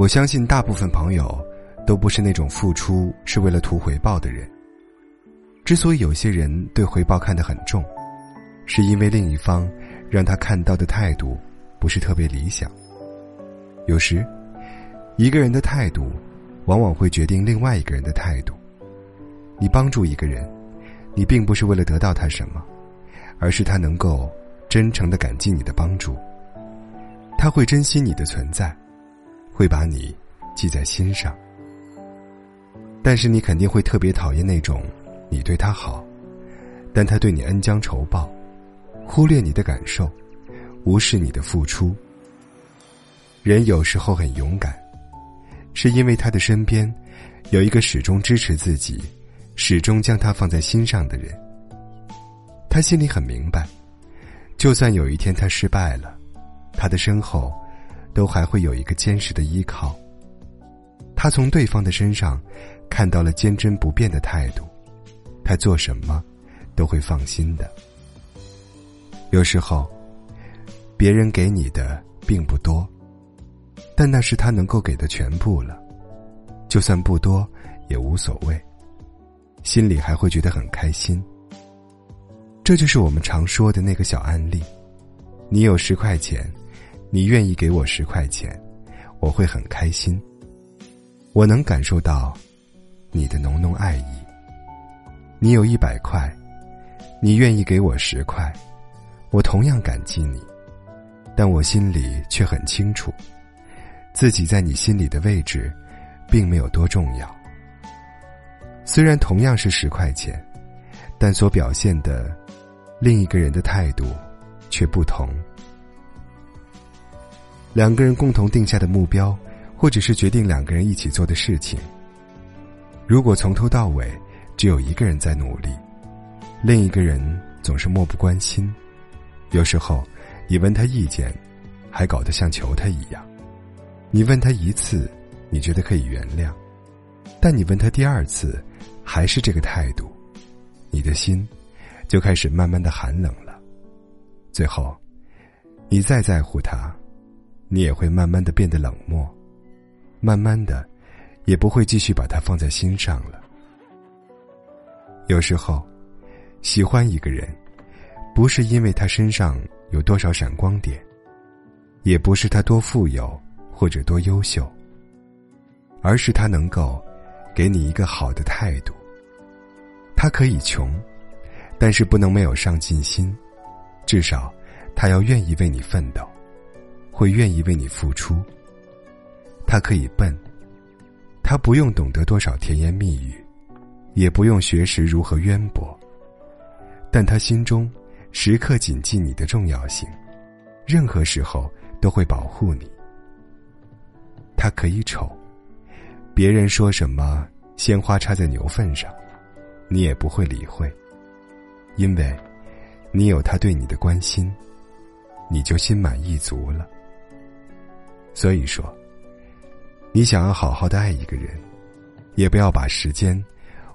我相信大部分朋友都不是那种付出是为了图回报的人。之所以有些人对回报看得很重，是因为另一方让他看到的态度不是特别理想。有时，一个人的态度，往往会决定另外一个人的态度。你帮助一个人，你并不是为了得到他什么，而是他能够真诚的感激你的帮助。他会珍惜你的存在，会把你记在心上。但是你肯定会特别讨厌那种你对他好，但他对你恩将仇报，忽略你的感受，无视你的付出。人有时候很勇敢，是因为他的身边有一个始终支持自己、始终将他放在心上的人。他心里很明白，就算有一天他失败了，他的身后都还会有一个坚实的依靠。他从对方的身上看到了坚贞不变的态度，他做什么都会放心的。有时候，别人给你的并不多。但那是他能够给的全部了，就算不多也无所谓，心里还会觉得很开心。这就是我们常说的那个小案例：你有十块钱，你愿意给我十块钱，我会很开心。我能感受到你的浓浓爱意。你有一百块，你愿意给我十块，我同样感激你，但我心里却很清楚。自己在你心里的位置，并没有多重要。虽然同样是十块钱，但所表现的另一个人的态度却不同。两个人共同定下的目标，或者是决定两个人一起做的事情，如果从头到尾只有一个人在努力，另一个人总是漠不关心，有时候你问他意见，还搞得像求他一样。你问他一次，你觉得可以原谅，但你问他第二次，还是这个态度，你的心就开始慢慢的寒冷了。最后，你再在乎他，你也会慢慢的变得冷漠，慢慢的，也不会继续把他放在心上了。有时候，喜欢一个人，不是因为他身上有多少闪光点，也不是他多富有。或者多优秀，而是他能够给你一个好的态度。他可以穷，但是不能没有上进心，至少他要愿意为你奋斗，会愿意为你付出。他可以笨，他不用懂得多少甜言蜜语，也不用学识如何渊博，但他心中时刻谨记你的重要性，任何时候都会保护你。他可以丑，别人说什么鲜花插在牛粪上，你也不会理会，因为，你有他对你的关心，你就心满意足了。所以说，你想要好好的爱一个人，也不要把时间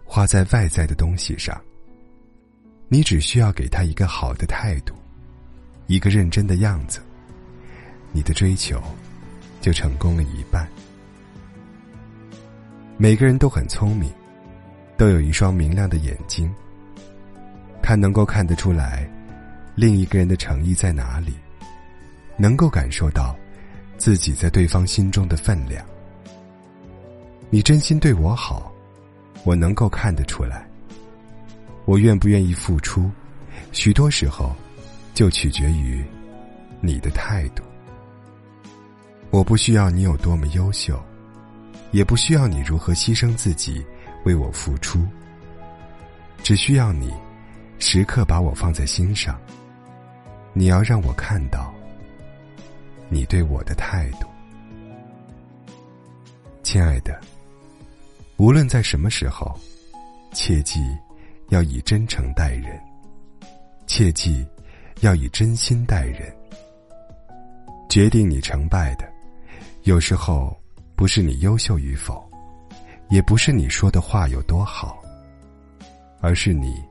花在外在的东西上。你只需要给他一个好的态度，一个认真的样子，你的追求。就成功了一半。每个人都很聪明，都有一双明亮的眼睛。他能够看得出来，另一个人的诚意在哪里，能够感受到自己在对方心中的分量。你真心对我好，我能够看得出来。我愿不愿意付出，许多时候就取决于你的态度。我不需要你有多么优秀，也不需要你如何牺牲自己为我付出。只需要你时刻把我放在心上。你要让我看到你对我的态度，亲爱的。无论在什么时候，切记要以真诚待人，切记要以真心待人。决定你成败的。有时候，不是你优秀与否，也不是你说的话有多好，而是你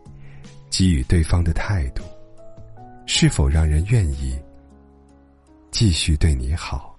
给予对方的态度，是否让人愿意继续对你好。